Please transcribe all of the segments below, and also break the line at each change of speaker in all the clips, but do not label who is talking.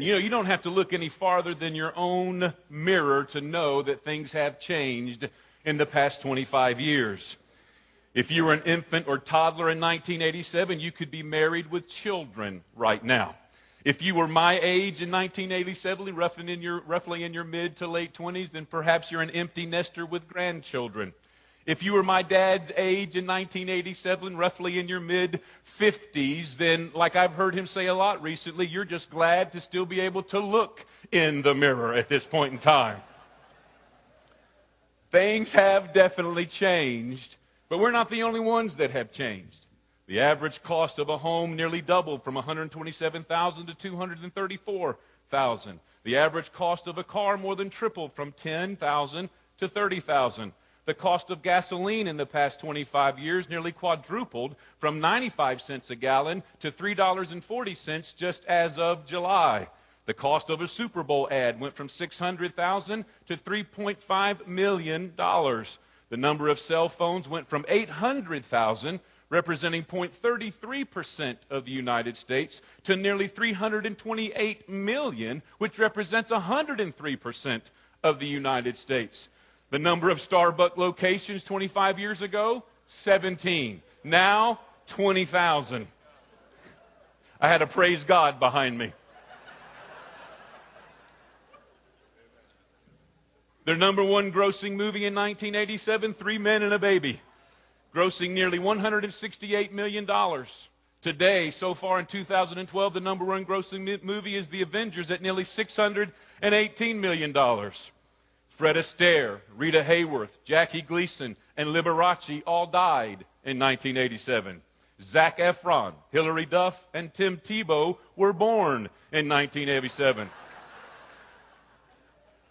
You know, you don't have to look any farther than your own mirror to know that things have changed in the past 25 years. If you were an infant or toddler in 1987, you could be married with children right now. If you were my age in 1987, roughly in your, roughly in your mid to late 20s, then perhaps you're an empty nester with grandchildren. If you were my dad's age in 1987, roughly in your mid 50s, then, like I've heard him say a lot recently, you're just glad to still be able to look in the mirror at this point in time. Things have definitely changed, but we're not the only ones that have changed. The average cost of a home nearly doubled from 127,000 to 234,000. The average cost of a car more than tripled from 10,000 to 30,000. The cost of gasoline in the past 25 years nearly quadrupled from 95 cents a gallon to $3.40 just as of July. The cost of a Super Bowl ad went from 600,000 to 3.5 million dollars. The number of cell phones went from 800,000 representing 0.33% of the United States to nearly 328 million, which represents 103% of the United States. The number of Starbucks locations 25 years ago, 17. Now, 20,000. I had a praise God behind me. Their number one grossing movie in 1987, Three Men and a Baby, grossing nearly $168 million. Today, so far in 2012, the number one grossing movie is The Avengers at nearly $618 million. Fred Astaire, Rita Hayworth, Jackie Gleason, and Liberace all died in 1987. Zac Efron, Hilary Duff, and Tim Tebow were born in 1987.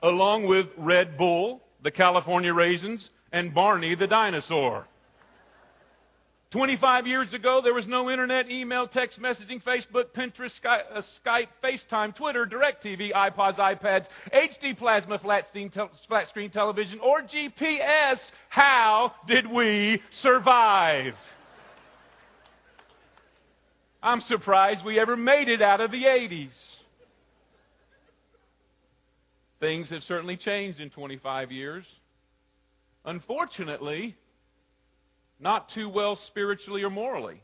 Along with Red Bull, the California Raisins, and Barney the dinosaur. 25 years ago, there was no internet, email, text messaging, Facebook, Pinterest, Skype, uh, Skype FaceTime, Twitter, DirecTV, iPods, iPads, HD plasma flat screen, te- flat screen television, or GPS. How did we survive? I'm surprised we ever made it out of the 80s. Things have certainly changed in 25 years. Unfortunately, not too well spiritually or morally.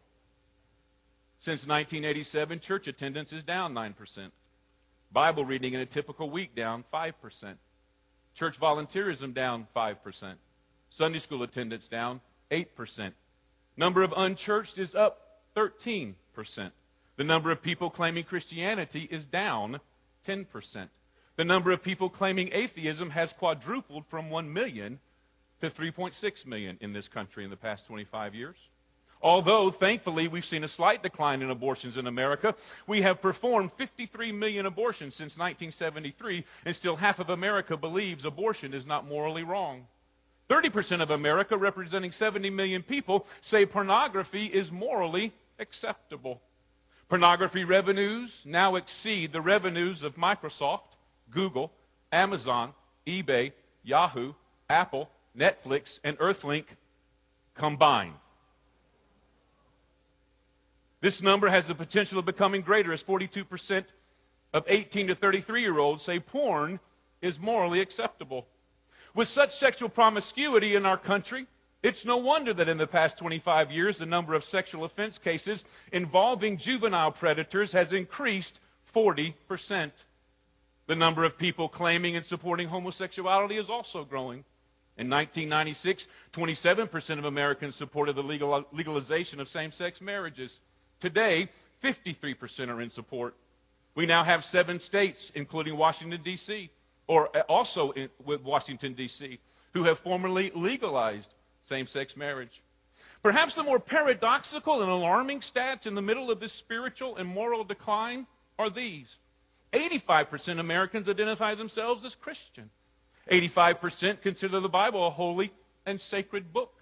Since 1987, church attendance is down 9%. Bible reading in a typical week down 5%. Church volunteerism down 5%. Sunday school attendance down 8%. Number of unchurched is up 13%. The number of people claiming Christianity is down 10%. The number of people claiming atheism has quadrupled from 1 million to 3.6 million in this country in the past 25 years. Although, thankfully, we've seen a slight decline in abortions in America, we have performed 53 million abortions since 1973, and still half of America believes abortion is not morally wrong. 30% of America, representing 70 million people, say pornography is morally acceptable. Pornography revenues now exceed the revenues of Microsoft, Google, Amazon, eBay, Yahoo, Apple, Netflix, and Earthlink combined. This number has the potential of becoming greater as 42% of 18 to 33 year olds say porn is morally acceptable. With such sexual promiscuity in our country, it's no wonder that in the past 25 years, the number of sexual offense cases involving juvenile predators has increased 40%. The number of people claiming and supporting homosexuality is also growing. In 1996, 27% of Americans supported the legal, legalization of same sex marriages. Today, 53% are in support. We now have seven states, including Washington, D.C., or uh, also in, with Washington, D.C., who have formally legalized same sex marriage. Perhaps the more paradoxical and alarming stats in the middle of this spiritual and moral decline are these 85% of Americans identify themselves as Christian. 85% consider the Bible a holy and sacred book.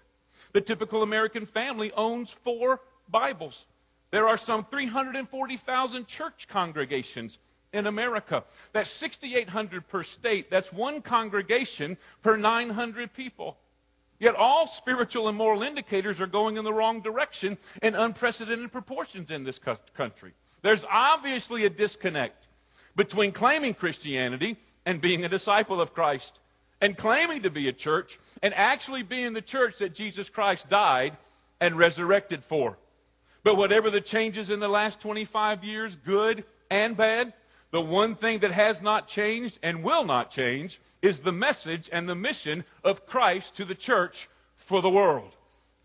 The typical American family owns four Bibles. There are some 340,000 church congregations in America. That's 6,800 per state. That's one congregation per 900 people. Yet all spiritual and moral indicators are going in the wrong direction in unprecedented proportions in this country. There's obviously a disconnect between claiming Christianity and being a disciple of Christ, and claiming to be a church and actually being the church that Jesus Christ died and resurrected for. But whatever the changes in the last 25 years, good and bad, the one thing that has not changed and will not change is the message and the mission of Christ to the church for the world.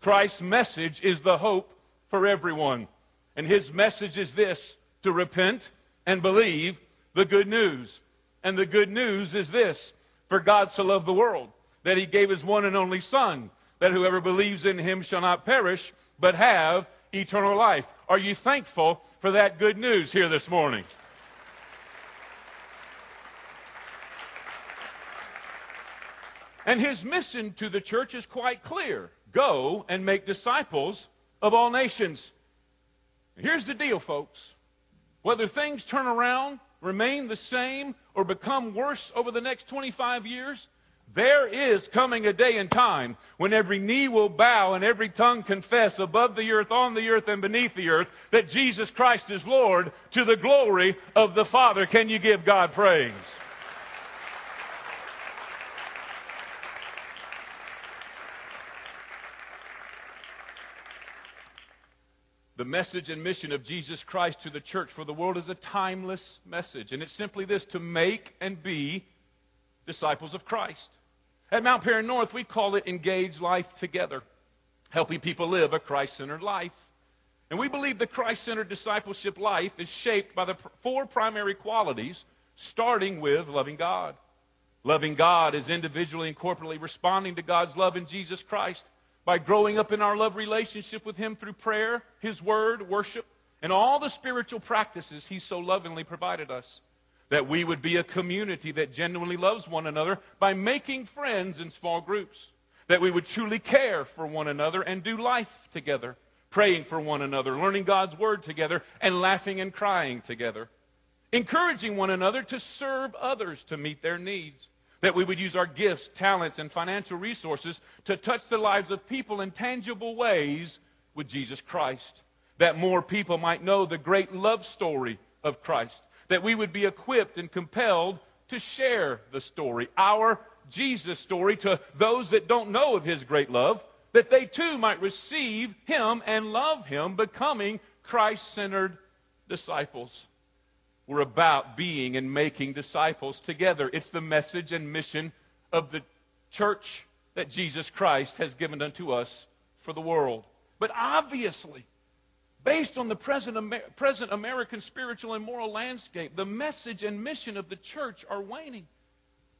Christ's message is the hope for everyone. And his message is this to repent and believe the good news. And the good news is this for God so loved the world that he gave his one and only Son, that whoever believes in him shall not perish, but have eternal life. Are you thankful for that good news here this morning? And his mission to the church is quite clear go and make disciples of all nations. Here's the deal, folks. Whether things turn around, remain the same, or become worse over the next 25 years, there is coming a day and time when every knee will bow and every tongue confess above the earth, on the earth, and beneath the earth that Jesus Christ is Lord to the glory of the Father. Can you give God praise? The message and mission of Jesus Christ to the church for the world is a timeless message. And it's simply this to make and be disciples of Christ. At Mount Paran North, we call it engage life together, helping people live a Christ centered life. And we believe the Christ centered discipleship life is shaped by the four primary qualities, starting with loving God. Loving God is individually and corporately responding to God's love in Jesus Christ by growing up in our love relationship with Him through prayer, His Word, worship, and all the spiritual practices He so lovingly provided us. That we would be a community that genuinely loves one another by making friends in small groups. That we would truly care for one another and do life together, praying for one another, learning God's Word together, and laughing and crying together. Encouraging one another to serve others to meet their needs that we would use our gifts, talents, and financial resources to touch the lives of people in tangible ways with Jesus Christ. That more people might know the great love story of Christ. That we would be equipped and compelled to share the story, our Jesus story, to those that don't know of His great love, that they too might receive Him and love Him, becoming Christ centered disciples. We're about being and making disciples together. It's the message and mission of the church that Jesus Christ has given unto us for the world. But obviously, based on the present, Amer- present American spiritual and moral landscape, the message and mission of the church are waning.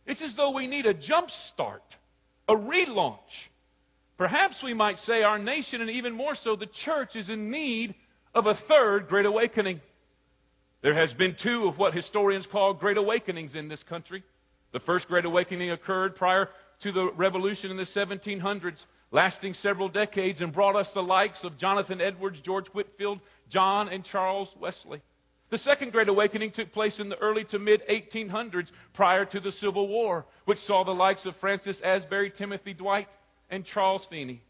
It's as though we need a jump start, a relaunch. Perhaps we might say our nation, and even more so, the church, is in need of a third great awakening. There has been two of what historians call great awakenings in this country. The first great awakening occurred prior to the revolution in the 1700s, lasting several decades and brought us the likes of Jonathan Edwards, George Whitefield, John and Charles Wesley. The second great awakening took place in the early to mid 1800s prior to the Civil War, which saw the likes of Francis Asbury, Timothy Dwight, and Charles Finney.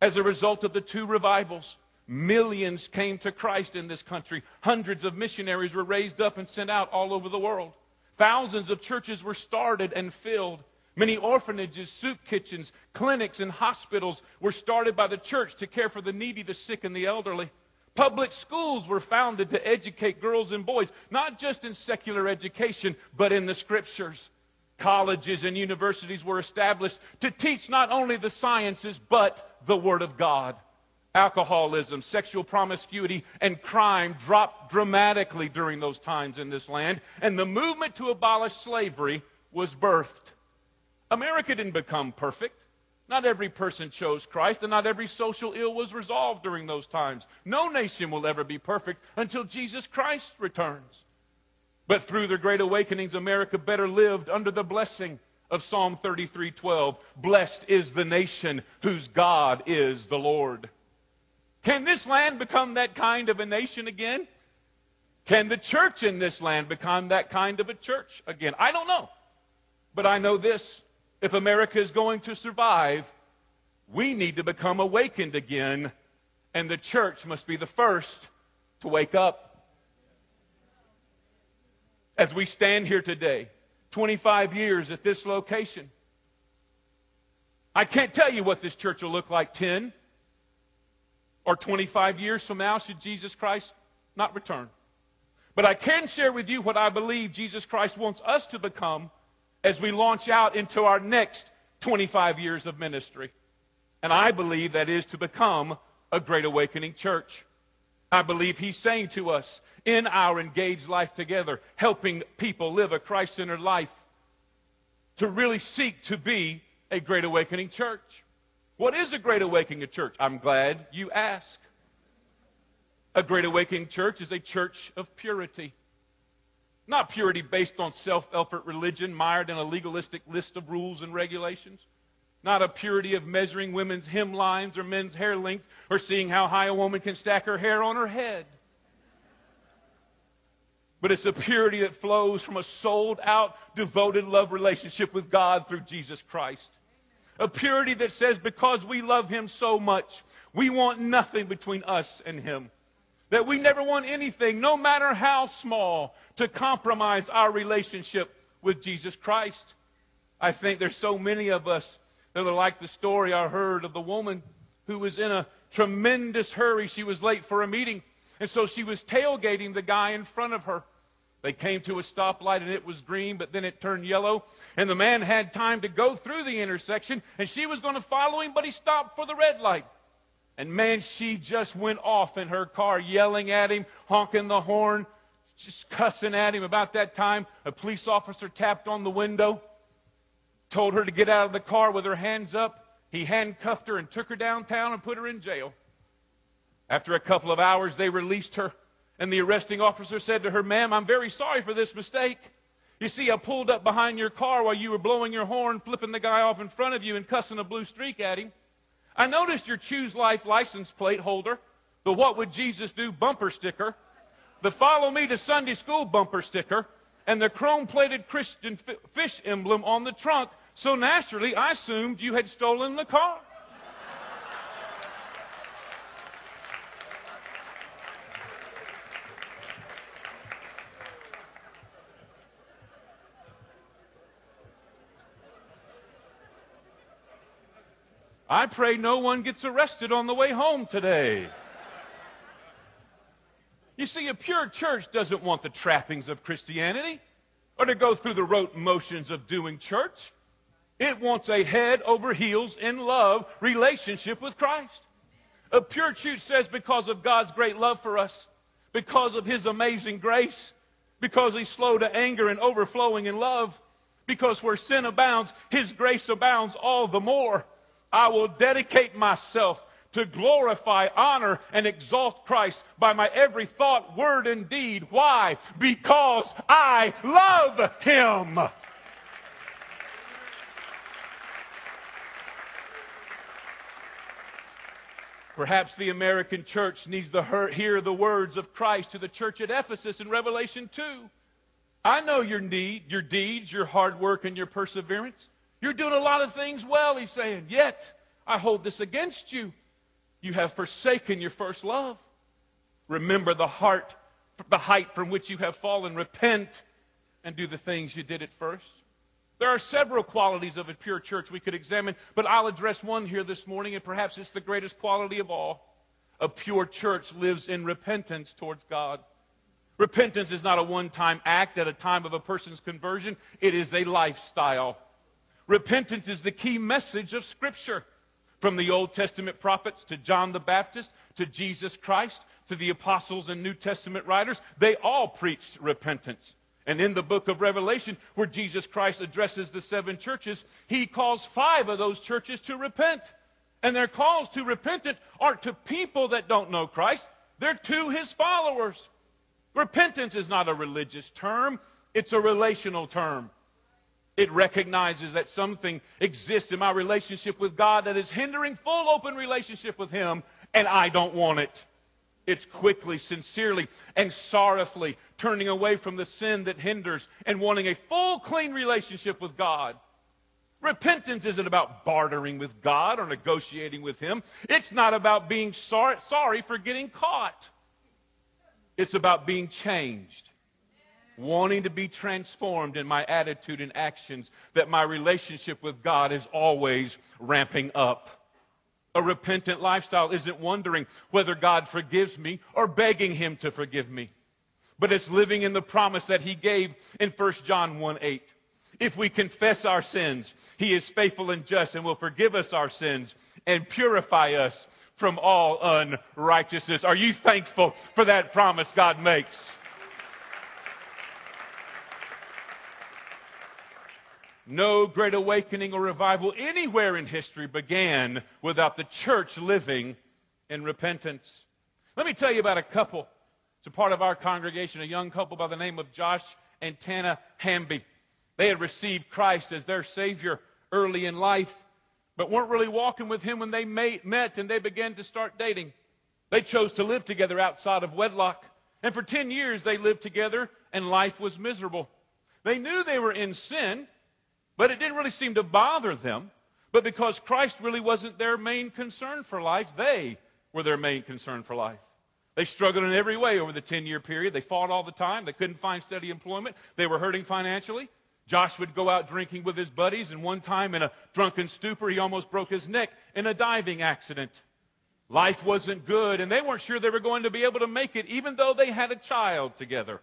As a result of the two revivals, Millions came to Christ in this country. Hundreds of missionaries were raised up and sent out all over the world. Thousands of churches were started and filled. Many orphanages, soup kitchens, clinics, and hospitals were started by the church to care for the needy, the sick, and the elderly. Public schools were founded to educate girls and boys, not just in secular education, but in the scriptures. Colleges and universities were established to teach not only the sciences, but the Word of God alcoholism, sexual promiscuity, and crime dropped dramatically during those times in this land, and the movement to abolish slavery was birthed. America didn't become perfect. Not every person chose Christ, and not every social ill was resolved during those times. No nation will ever be perfect until Jesus Christ returns. But through the great awakenings, America better lived under the blessing of Psalm 33:12. Blessed is the nation whose God is the Lord. Can this land become that kind of a nation again? Can the church in this land become that kind of a church again? I don't know. But I know this. If America is going to survive, we need to become awakened again, and the church must be the first to wake up. as we stand here today, 25 years at this location. I can't tell you what this church will look like 10 or 25 years from now should Jesus Christ not return. But I can share with you what I believe Jesus Christ wants us to become as we launch out into our next 25 years of ministry. And I believe that is to become a great awakening church. I believe he's saying to us in our engaged life together, helping people live a Christ centered life, to really seek to be a great awakening church. What is a great awakening church? I'm glad you ask. A great awakening church is a church of purity. Not purity based on self effort religion mired in a legalistic list of rules and regulations. Not a purity of measuring women's hemlines or men's hair length or seeing how high a woman can stack her hair on her head. But it's a purity that flows from a sold out, devoted love relationship with God through Jesus Christ. A purity that says because we love Him so much, we want nothing between us and Him. That we never want anything, no matter how small, to compromise our relationship with Jesus Christ. I think there's so many of us that are like the story I heard of the woman who was in a tremendous hurry. She was late for a meeting, and so she was tailgating the guy in front of her. They came to a stoplight and it was green, but then it turned yellow. And the man had time to go through the intersection, and she was going to follow him, but he stopped for the red light. And man, she just went off in her car, yelling at him, honking the horn, just cussing at him. About that time, a police officer tapped on the window, told her to get out of the car with her hands up. He handcuffed her and took her downtown and put her in jail. After a couple of hours, they released her, and the arresting officer said to her, Ma'am, I'm very sorry for this mistake. You see, I pulled up behind your car while you were blowing your horn, flipping the guy off in front of you, and cussing a blue streak at him. I noticed your Choose Life license plate holder, the What Would Jesus Do bumper sticker, the Follow Me to Sunday School bumper sticker, and the chrome plated Christian fish emblem on the trunk. So naturally, I assumed you had stolen the car. I pray no one gets arrested on the way home today. You see, a pure church doesn't want the trappings of Christianity or to go through the rote motions of doing church. It wants a head over heels in love relationship with Christ. A pure church says because of God's great love for us, because of His amazing grace, because He's slow to anger and overflowing in love, because where sin abounds, His grace abounds all the more. I will dedicate myself to glorify, honor, and exalt Christ by my every thought, word, and deed. Why? Because I love Him. Perhaps the American church needs to hear the words of Christ to the church at Ephesus in Revelation 2. I know your need, your deeds, your hard work, and your perseverance. You're doing a lot of things well, he's saying. Yet, I hold this against you. You have forsaken your first love. Remember the heart, the height from which you have fallen. Repent and do the things you did at first. There are several qualities of a pure church we could examine, but I'll address one here this morning, and perhaps it's the greatest quality of all. A pure church lives in repentance towards God. Repentance is not a one time act at a time of a person's conversion, it is a lifestyle. Repentance is the key message of Scripture. From the Old Testament prophets to John the Baptist to Jesus Christ to the apostles and New Testament writers, they all preached repentance. And in the book of Revelation, where Jesus Christ addresses the seven churches, he calls five of those churches to repent. And their calls to repentance aren't to people that don't know Christ, they're to his followers. Repentance is not a religious term, it's a relational term. It recognizes that something exists in my relationship with God that is hindering full open relationship with Him, and I don't want it. It's quickly, sincerely, and sorrowfully turning away from the sin that hinders and wanting a full, clean relationship with God. Repentance isn't about bartering with God or negotiating with Him. It's not about being sorry, sorry for getting caught. It's about being changed. Wanting to be transformed in my attitude and actions, that my relationship with God is always ramping up. A repentant lifestyle isn't wondering whether God forgives me or begging Him to forgive me, but it's living in the promise that He gave in 1 John 1 8. If we confess our sins, He is faithful and just and will forgive us our sins and purify us from all unrighteousness. Are you thankful for that promise God makes? No great awakening or revival anywhere in history began without the church living in repentance. Let me tell you about a couple. It's a part of our congregation, a young couple by the name of Josh and Tana Hamby. They had received Christ as their Savior early in life, but weren't really walking with Him when they met and they began to start dating. They chose to live together outside of wedlock. And for 10 years they lived together and life was miserable. They knew they were in sin, but it didn't really seem to bother them. But because Christ really wasn't their main concern for life, they were their main concern for life. They struggled in every way over the 10 year period. They fought all the time. They couldn't find steady employment. They were hurting financially. Josh would go out drinking with his buddies, and one time in a drunken stupor, he almost broke his neck in a diving accident. Life wasn't good, and they weren't sure they were going to be able to make it, even though they had a child together.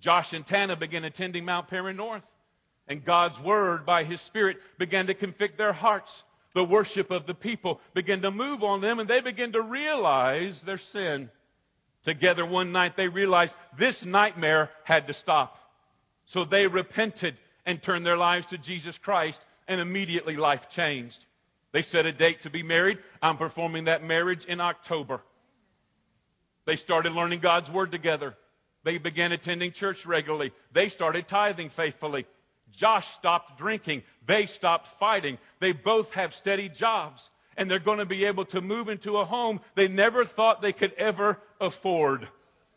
Josh and Tana began attending Mount Paran North. And God's word by his spirit began to convict their hearts. The worship of the people began to move on them and they began to realize their sin. Together one night they realized this nightmare had to stop. So they repented and turned their lives to Jesus Christ and immediately life changed. They set a date to be married. I'm performing that marriage in October. They started learning God's Word together. They began attending church regularly. They started tithing faithfully. Josh stopped drinking. They stopped fighting. They both have steady jobs. And they're going to be able to move into a home they never thought they could ever afford.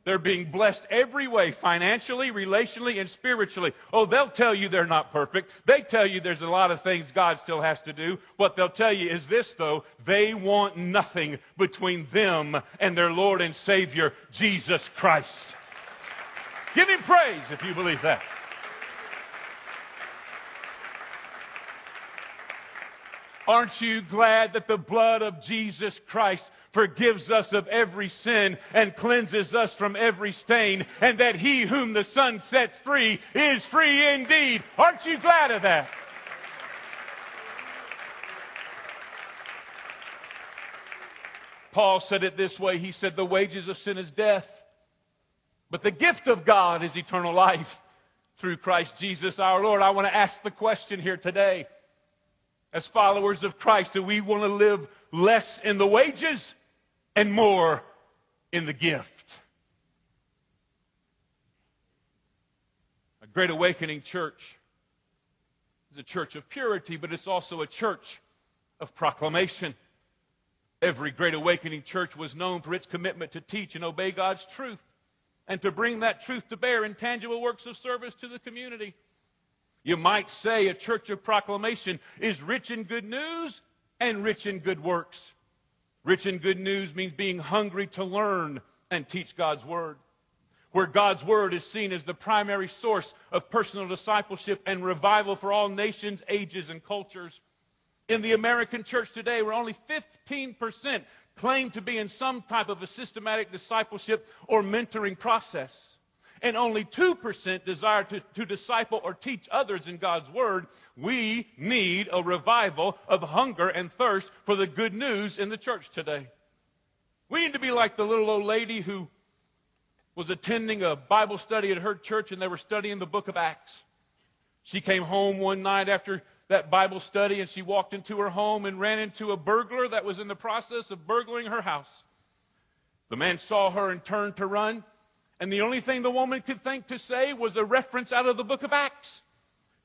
They're being blessed every way, financially, relationally, and spiritually. Oh, they'll tell you they're not perfect. They tell you there's a lot of things God still has to do. What they'll tell you is this, though. They want nothing between them and their Lord and Savior, Jesus Christ. Give Him praise if you believe that. Aren't you glad that the blood of Jesus Christ forgives us of every sin and cleanses us from every stain and that he whom the Son sets free is free indeed? Aren't you glad of that? Paul said it this way. He said, the wages of sin is death, but the gift of God is eternal life through Christ Jesus our Lord. I want to ask the question here today as followers of Christ? Do we want to live less in the wages and more in the gift? A Great Awakening Church is a church of purity, but it's also a church of proclamation. Every Great Awakening church was known for its commitment to teach and obey God's truth and to bring that truth to bear in tangible works of service to the community. You might say a church of proclamation is rich in good news and rich in good works. Rich in good news means being hungry to learn and teach God's Word. Where God's Word is seen as the primary source of personal discipleship and revival for all nations, ages, and cultures. In the American church today, where only 15% claim to be in some type of a systematic discipleship or mentoring process and only 2% desire to, to disciple or teach others in God's Word, we need a revival of hunger and thirst for the good news in the church today. We need to be like the little old lady who was attending a Bible study at her church and they were studying the book of Acts. She came home one night after that Bible study and she walked into her home and ran into a burglar that was in the process of burgling her house. The man saw her and turned to run. And the only thing the woman could think to say was a reference out of the book of Acts.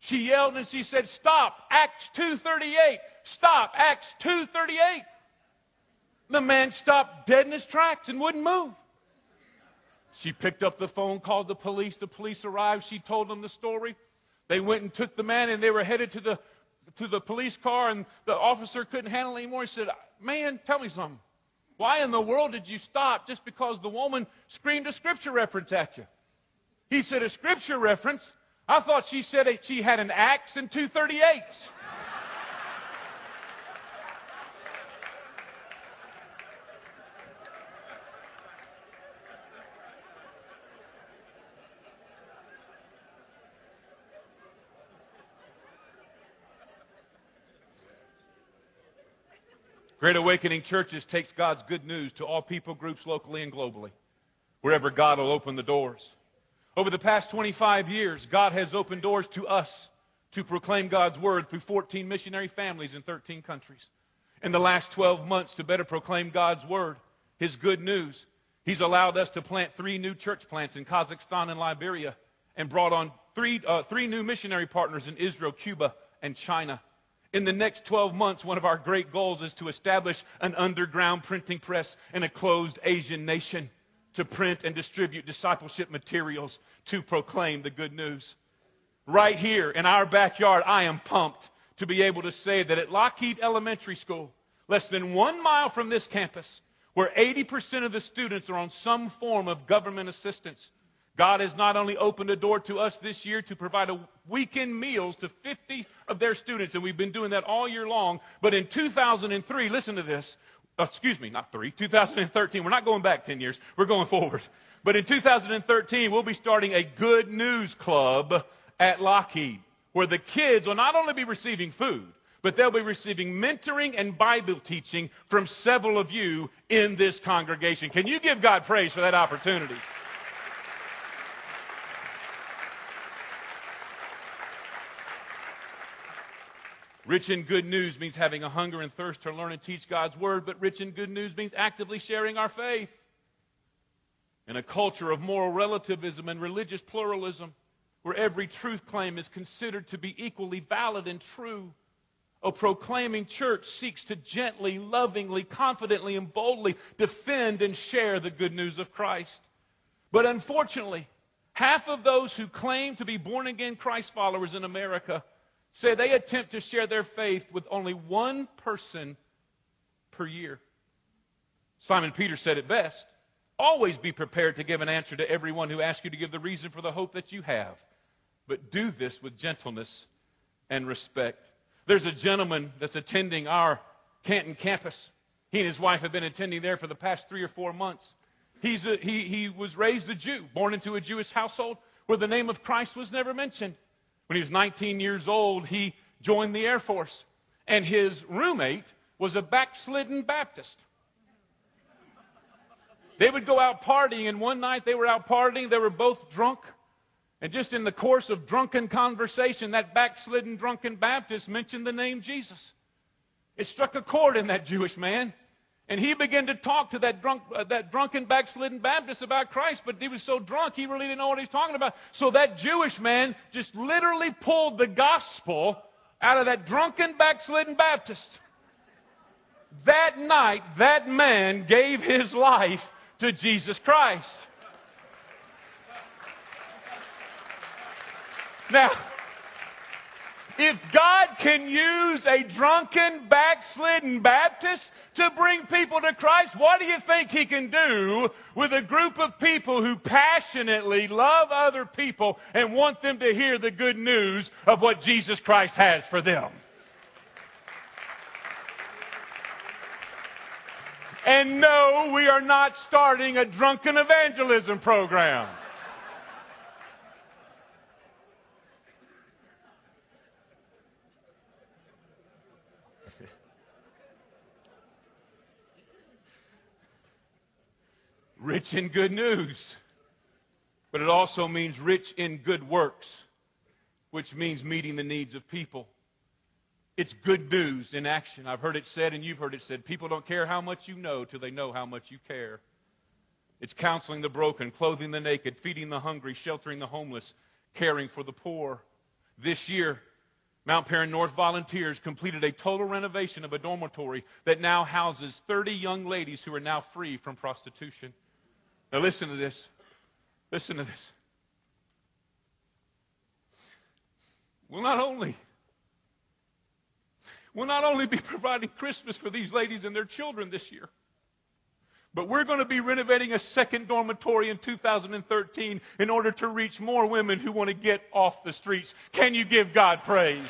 She yelled and she said, Stop! Acts 2.38! Stop! Acts 2.38! The man stopped dead in his tracks and wouldn't move. She picked up the phone, called the police. The police arrived. She told them the story. They went and took the man and they were headed to the, to the police car and the officer couldn't handle it anymore. He said, man, tell me something. Why in the world did you stop just because the woman screamed a scripture reference at you? He said a scripture reference. I thought she said she had an axe and two 38s. Great Awakening Churches takes God's good news to all people groups locally and globally, wherever God will open the doors. Over the past 25 years, God has opened doors to us to proclaim God's word through 14 missionary families in 13 countries. In the last 12 months, to better proclaim God's word, His good news, He's allowed us to plant three new church plants in Kazakhstan and Liberia and brought on three, uh, three new missionary partners in Israel, Cuba, and China. In the next 12 months, one of our great goals is to establish an underground printing press in a closed Asian nation to print and distribute discipleship materials to proclaim the good news. Right here in our backyard, I am pumped to be able to say that at Lockheed Elementary School, less than one mile from this campus, where 80% of the students are on some form of government assistance, God has not only opened a door to us this year to provide weekend meals to 50 of their students, and we've been doing that all year long, but in 2003, listen to this, uh, excuse me, not three, 2013, we're not going back 10 years, we're going forward. But in 2013, we'll be starting a good news club at Lockheed, where the kids will not only be receiving food, but they'll be receiving mentoring and Bible teaching from several of you in this congregation. Can you give God praise for that opportunity? Rich in good news means having a hunger and thirst to learn and teach God's word, but rich in good news means actively sharing our faith. In a culture of moral relativism and religious pluralism, where every truth claim is considered to be equally valid and true, a proclaiming church seeks to gently, lovingly, confidently, and boldly defend and share the good news of Christ. But unfortunately, half of those who claim to be born again Christ followers in America say they attempt to share their faith with only one person per year. Simon Peter said it best always be prepared to give an answer to everyone who asks you to give the reason for the hope that you have, but do this with gentleness and respect. There's a gentleman that's attending our Canton campus. He and his wife have been attending there for the past three or four months. He's a, he, he was raised a Jew, born into a Jewish household where the name of Christ was never mentioned. When he was 19 years old, he joined the Air Force, and his roommate was a backslidden Baptist. They would go out partying, and one night they were out partying. They were both drunk. And just in the course of drunken conversation, that backslidden drunken Baptist mentioned the name Jesus. It struck a chord in that Jewish man. And he began to talk to that, drunk, uh, that drunken backslidden Baptist about Christ, but he was so drunk he really didn't know what he was talking about. So that Jewish man just literally pulled the gospel out of that drunken backslidden Baptist. That night, that man gave his life to Jesus Christ. Now, if God can use a drunken, backslidden Baptist to bring people to Christ, what do you think He can do with a group of people who passionately love other people and want them to hear the good news of what Jesus Christ has for them? And no, we are not starting a drunken evangelism program. Rich in good news. But it also means rich in good works, which means meeting the needs of people. It's good news in action. I've heard it said, and you've heard it said, people don't care how much you know till they know how much you care. It's counseling the broken, clothing the naked, feeding the hungry, sheltering the homeless, caring for the poor. This year, Mount Paran North volunteers completed a total renovation of a dormitory that now houses 30 young ladies who are now free from prostitution. Now, listen to this. Listen to this. We'll not only We'll not only be providing Christmas for these ladies and their children this year, But we're going to be renovating a second dormitory in 2013 in order to reach more women who want to get off the streets. Can you give God praise?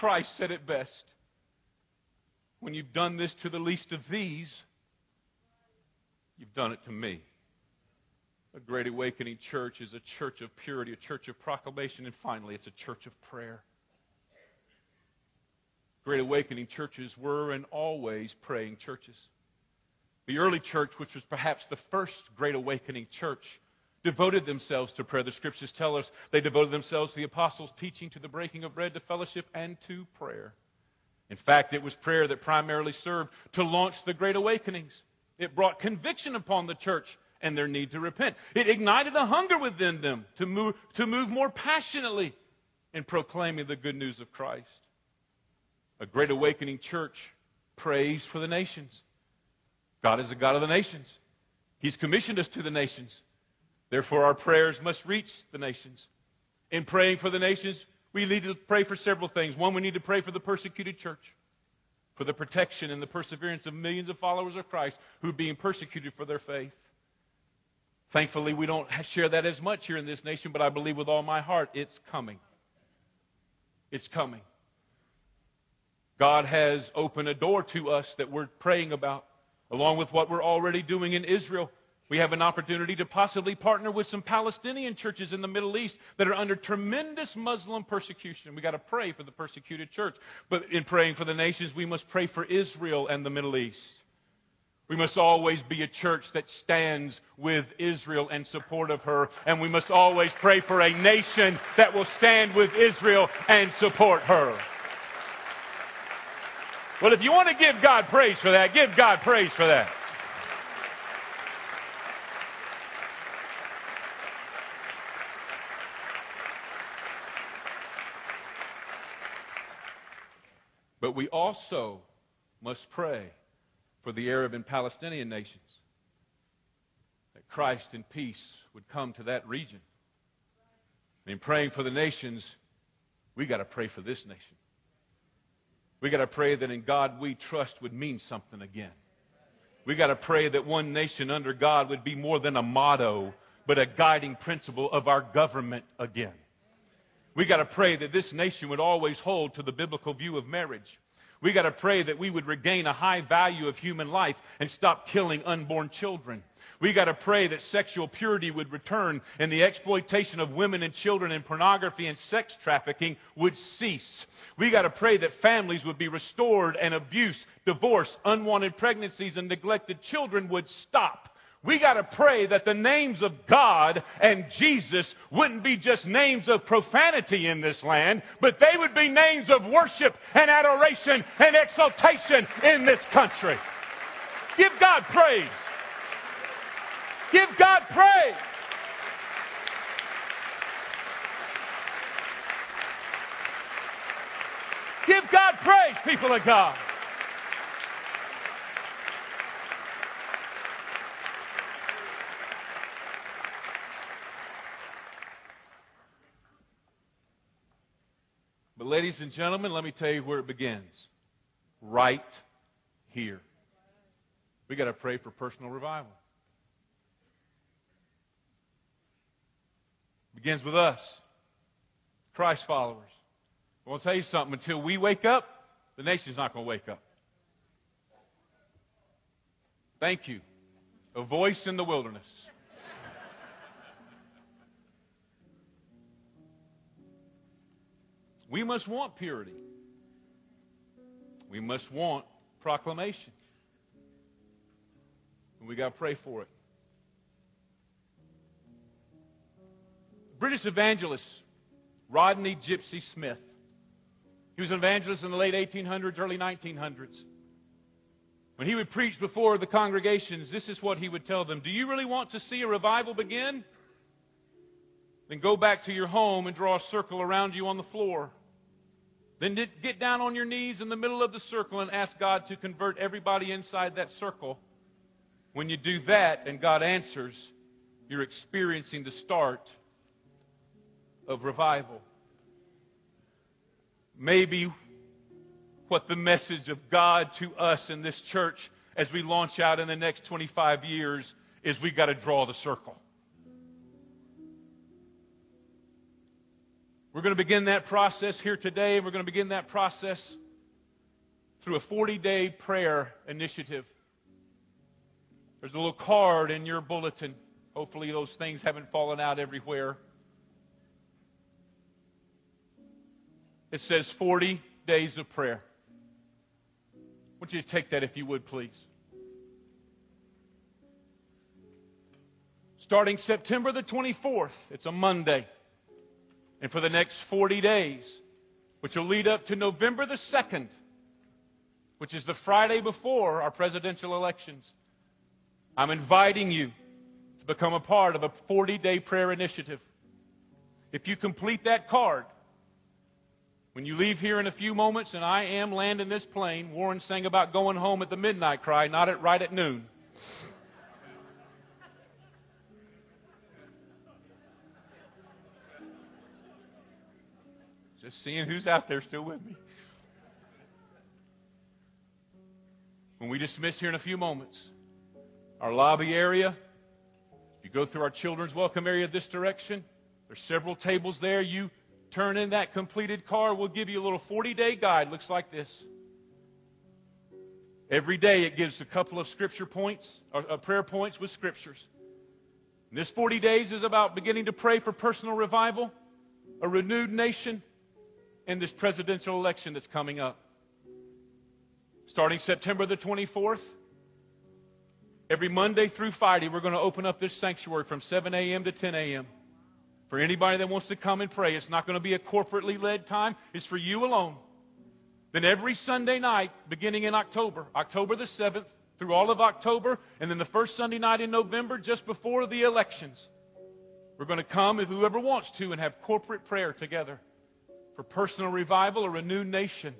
Christ said it best. When you've done this to the least of these, you've done it to me. A Great Awakening church is a church of purity, a church of proclamation, and finally, it's a church of prayer. Great Awakening churches were and always praying churches. The early church, which was perhaps the first Great Awakening church, devoted themselves to prayer. The scriptures tell us they devoted themselves to the apostles' teaching, to the breaking of bread, to fellowship, and to prayer. In fact, it was prayer that primarily served to launch the Great Awakenings. It brought conviction upon the church and their need to repent. It ignited a hunger within them to move, to move more passionately in proclaiming the good news of Christ. A Great Awakening church prays for the nations. God is a God of the nations. He's commissioned us to the nations. Therefore, our prayers must reach the nations. In praying for the nations, we need to pray for several things. One, we need to pray for the persecuted church, for the protection and the perseverance of millions of followers of Christ who are being persecuted for their faith. Thankfully, we don't share that as much here in this nation, but I believe with all my heart it's coming. It's coming. God has opened a door to us that we're praying about, along with what we're already doing in Israel. We have an opportunity to possibly partner with some Palestinian churches in the Middle East that are under tremendous Muslim persecution. We've got to pray for the persecuted church. But in praying for the nations, we must pray for Israel and the Middle East. We must always be a church that stands with Israel in support of her. And we must always pray for a nation that will stand with Israel and support her. Well, if you want to give God praise for that, give God praise for that. But we also must pray for the Arab and Palestinian nations that Christ and peace would come to that region. And in praying for the nations, we got to pray for this nation. We got to pray that in God we trust would mean something again. We got to pray that one nation under God would be more than a motto, but a guiding principle of our government again. We got to pray that this nation would always hold to the biblical view of marriage. We got to pray that we would regain a high value of human life and stop killing unborn children. We got to pray that sexual purity would return and the exploitation of women and children in pornography and sex trafficking would cease. We got to pray that families would be restored and abuse, divorce, unwanted pregnancies, and neglected children would stop. We got to pray that the names of God and Jesus wouldn't be just names of profanity in this land, but they would be names of worship and adoration and exaltation in this country. Give God praise. Give God praise. Give God praise, people of God. Ladies and gentlemen, let me tell you where it begins. Right here. We got to pray for personal revival. Begins with us, Christ followers. I want to tell you something. Until we wake up, the nation's not going to wake up. Thank you. A voice in the wilderness. We must want purity. We must want proclamation. And we got to pray for it. British evangelist Rodney Gipsy Smith. He was an evangelist in the late 1800s, early 1900s. When he would preach before the congregations, this is what he would tell them Do you really want to see a revival begin? Then go back to your home and draw a circle around you on the floor. Then get down on your knees in the middle of the circle and ask God to convert everybody inside that circle. When you do that and God answers, you're experiencing the start of revival. Maybe what the message of God to us in this church as we launch out in the next 25 years is we've got to draw the circle. We're going to begin that process here today. We're going to begin that process through a 40 day prayer initiative. There's a little card in your bulletin. Hopefully, those things haven't fallen out everywhere. It says 40 days of prayer. I want you to take that if you would, please. Starting September the 24th, it's a Monday, and for the next 40 days, which will lead up to November the 2nd, which is the Friday before our presidential elections, I'm inviting you to become a part of a 40 day prayer initiative. If you complete that card, when you leave here in a few moments and I am landing this plane, Warren sang about going home at the midnight cry, not at right at noon. Just seeing who's out there still with me. When we dismiss here in a few moments, our lobby area, you go through our children's welcome area this direction. There's several tables there. You turn in that completed card. We'll give you a little 40 day guide. Looks like this. Every day it gives a couple of scripture points, or uh, prayer points with scriptures. And this 40 days is about beginning to pray for personal revival, a renewed nation, and this presidential election that's coming up. Starting September the 24th, every Monday through Friday, we're going to open up this sanctuary from 7 a.m. to 10 a.m. For anybody that wants to come and pray, it's not going to be a corporately led time. It's for you alone. Then every Sunday night, beginning in October, October the 7th through all of October, and then the first Sunday night in November, just before the elections, we're going to come, if whoever wants to, and have corporate prayer together for personal revival, a renewed nation,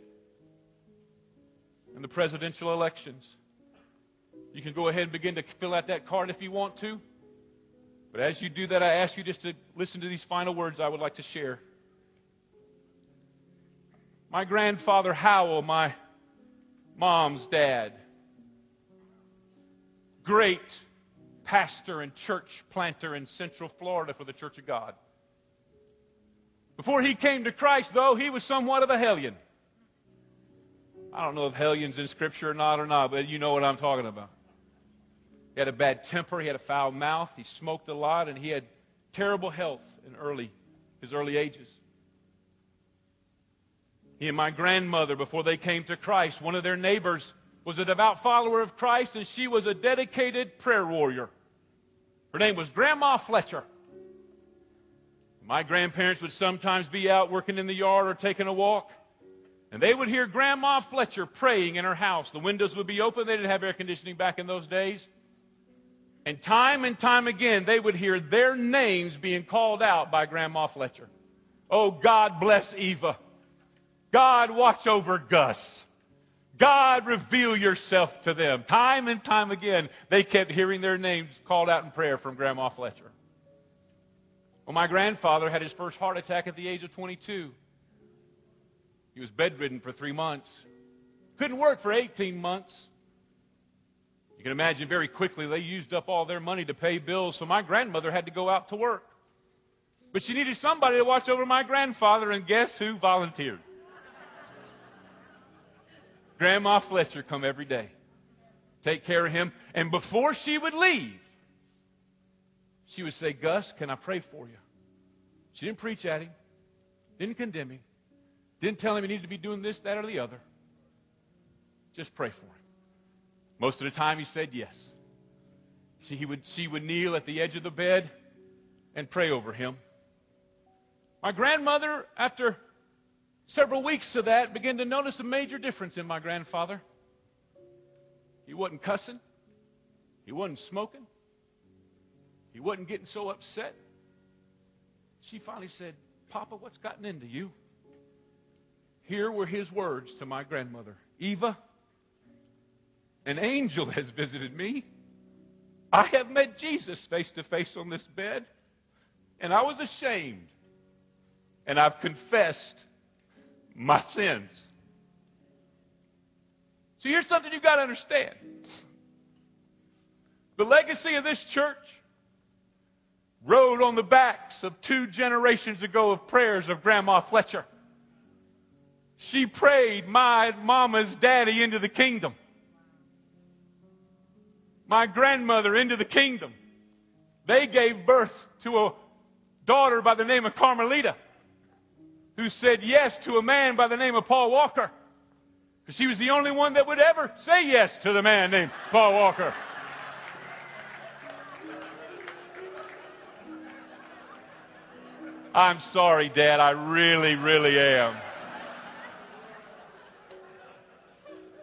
and the presidential elections. You can go ahead and begin to fill out that card if you want to. But as you do that, I ask you just to listen to these final words I would like to share. My grandfather Howell, my mom's dad, great pastor and church planter in Central Florida for the Church of God. Before he came to Christ, though, he was somewhat of a hellion. I don't know if hellion's in Scripture or not or not, but you know what I'm talking about. He had a bad temper. He had a foul mouth. He smoked a lot, and he had terrible health in early his early ages. He and my grandmother, before they came to Christ, one of their neighbors was a devout follower of Christ, and she was a dedicated prayer warrior. Her name was Grandma Fletcher. My grandparents would sometimes be out working in the yard or taking a walk, and they would hear Grandma Fletcher praying in her house. The windows would be open. They didn't have air conditioning back in those days. And time and time again, they would hear their names being called out by Grandma Fletcher. Oh, God bless Eva. God watch over Gus. God reveal yourself to them. Time and time again, they kept hearing their names called out in prayer from Grandma Fletcher. Well, my grandfather had his first heart attack at the age of 22. He was bedridden for three months. Couldn't work for 18 months. You can imagine very quickly they used up all their money to pay bills, so my grandmother had to go out to work. But she needed somebody to watch over my grandfather, and guess who volunteered? Grandma Fletcher come every day. Take care of him. And before she would leave, she would say, Gus, can I pray for you? She didn't preach at him, didn't condemn him, didn't tell him he needed to be doing this, that, or the other. Just pray for him. Most of the time he said yes. She would, she would kneel at the edge of the bed and pray over him. My grandmother, after several weeks of that, began to notice a major difference in my grandfather. He wasn't cussing. He wasn't smoking. He wasn't getting so upset. She finally said, Papa, what's gotten into you? Here were his words to my grandmother Eva, an angel has visited me. I have met Jesus face to face on this bed, and I was ashamed. and I've confessed my sins. So here's something you've got to understand. The legacy of this church rode on the backs of two generations ago of prayers of Grandma Fletcher. She prayed my mama's daddy into the kingdom. My grandmother into the kingdom. They gave birth to a daughter by the name of Carmelita who said yes to a man by the name of Paul Walker. Because she was the only one that would ever say yes to the man named Paul Walker. I'm sorry, Dad. I really, really am.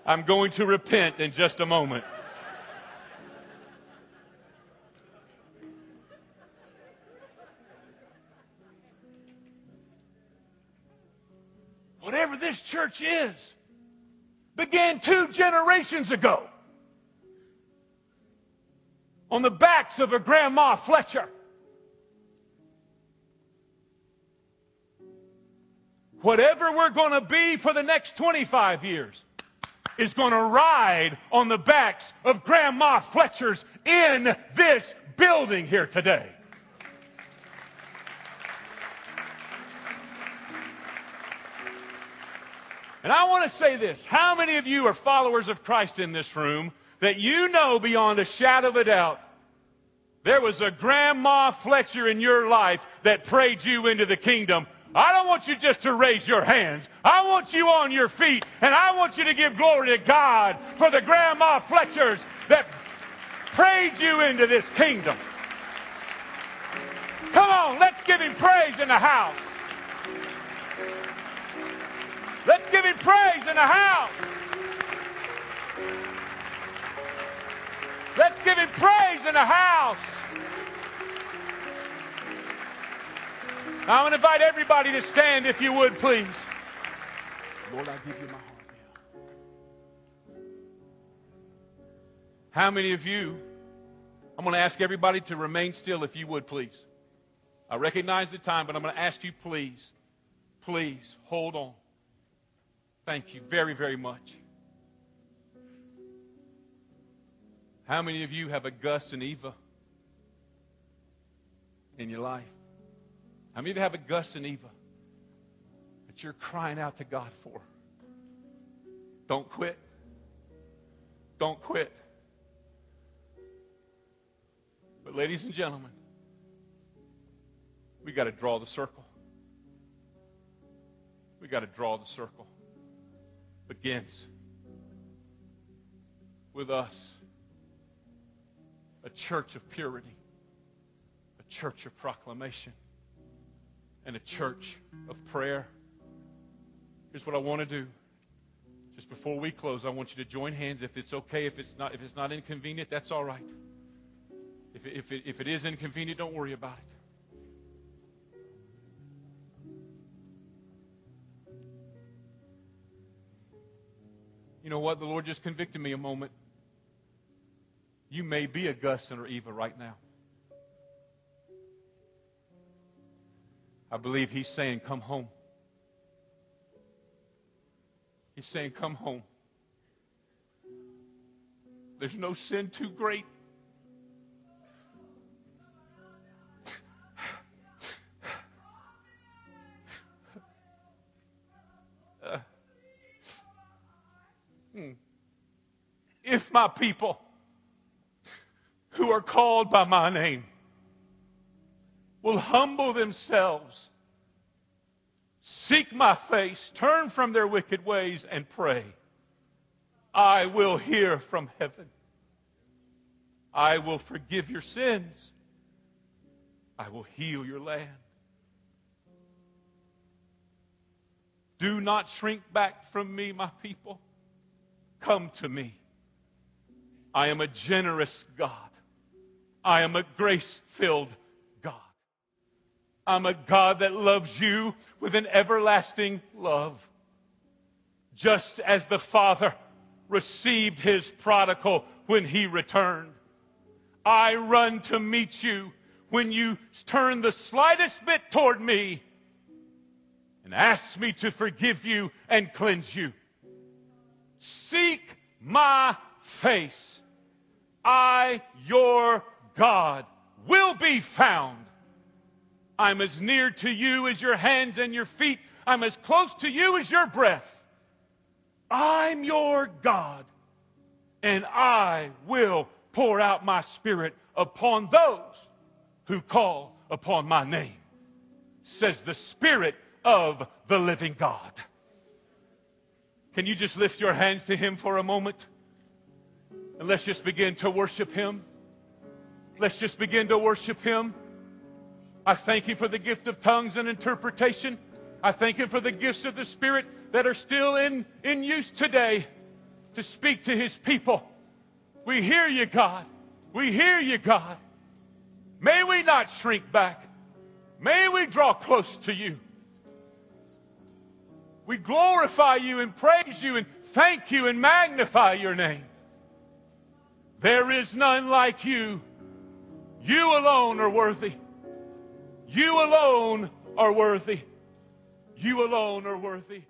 I'm going to repent in just a moment. Whatever this church is, began two generations ago on the backs of a Grandma Fletcher. Whatever we're going to be for the next 25 years is going to ride on the backs of Grandma Fletchers in this building here today. And I want to say this. How many of you are followers of Christ in this room that you know beyond a shadow of a doubt there was a Grandma Fletcher in your life that prayed you into the kingdom I don't want you just to raise your hands. I want you on your feet, and I want you to give glory to God for the Grandma Fletchers that prayed you into this kingdom. Come on, let's give him praise in the house. Let's give him praise in the house. Let's give him praise in the house. I want to invite everybody to stand if you would, please. Lord, I give you my heart now. How many of you, I'm going to ask everybody to remain still if you would, please. I recognize the time, but I'm going to ask you, please, please hold on. Thank you very, very much. How many of you have a Gus and Eva in your life? Many of you have a Gus and Eva that you're crying out to God for? Don't quit. Don't quit. But, ladies and gentlemen, we got to draw the circle. We got to draw the circle. Begins with us, a church of purity, a church of proclamation and a church of prayer. Here's what I want to do. Just before we close, I want you to join hands. If it's okay, if it's not, if it's not inconvenient, that's all right. If it, if it, if it is inconvenient, don't worry about it. You know what? The Lord just convicted me a moment. You may be a or Eva right now. I believe he's saying, Come home. He's saying, Come home. There's no sin too great. If my people who are called by my name will humble themselves, seek my face, turn from their wicked ways, and pray, I will hear from heaven. I will forgive your sins. I will heal your land. Do not shrink back from me, my people. Come to me. I am a generous God. I am a grace filled I'm a God that loves you with an everlasting love. Just as the Father received his prodigal when he returned. I run to meet you when you turn the slightest bit toward me. and ask me to forgive you and cleanse you. Seek my face. I, your God, will be found. I'm as near to you as your hands and your feet. I'm as close to you as your breath. I'm your God, and I will pour out my spirit upon those who call upon my name, says the Spirit of the living God. Can you just lift your hands to Him for a moment? And let's just begin to worship Him. Let's just begin to worship Him. I thank you for the gift of tongues and interpretation. I thank Him for the gifts of the Spirit that are still in, in use today to speak to His people. We hear you, God. We hear you, God. May we not shrink back. May we draw close to you. We glorify you and praise you and thank you and magnify your name. There is none like you. You alone are worthy. You alone are worthy. You alone are worthy.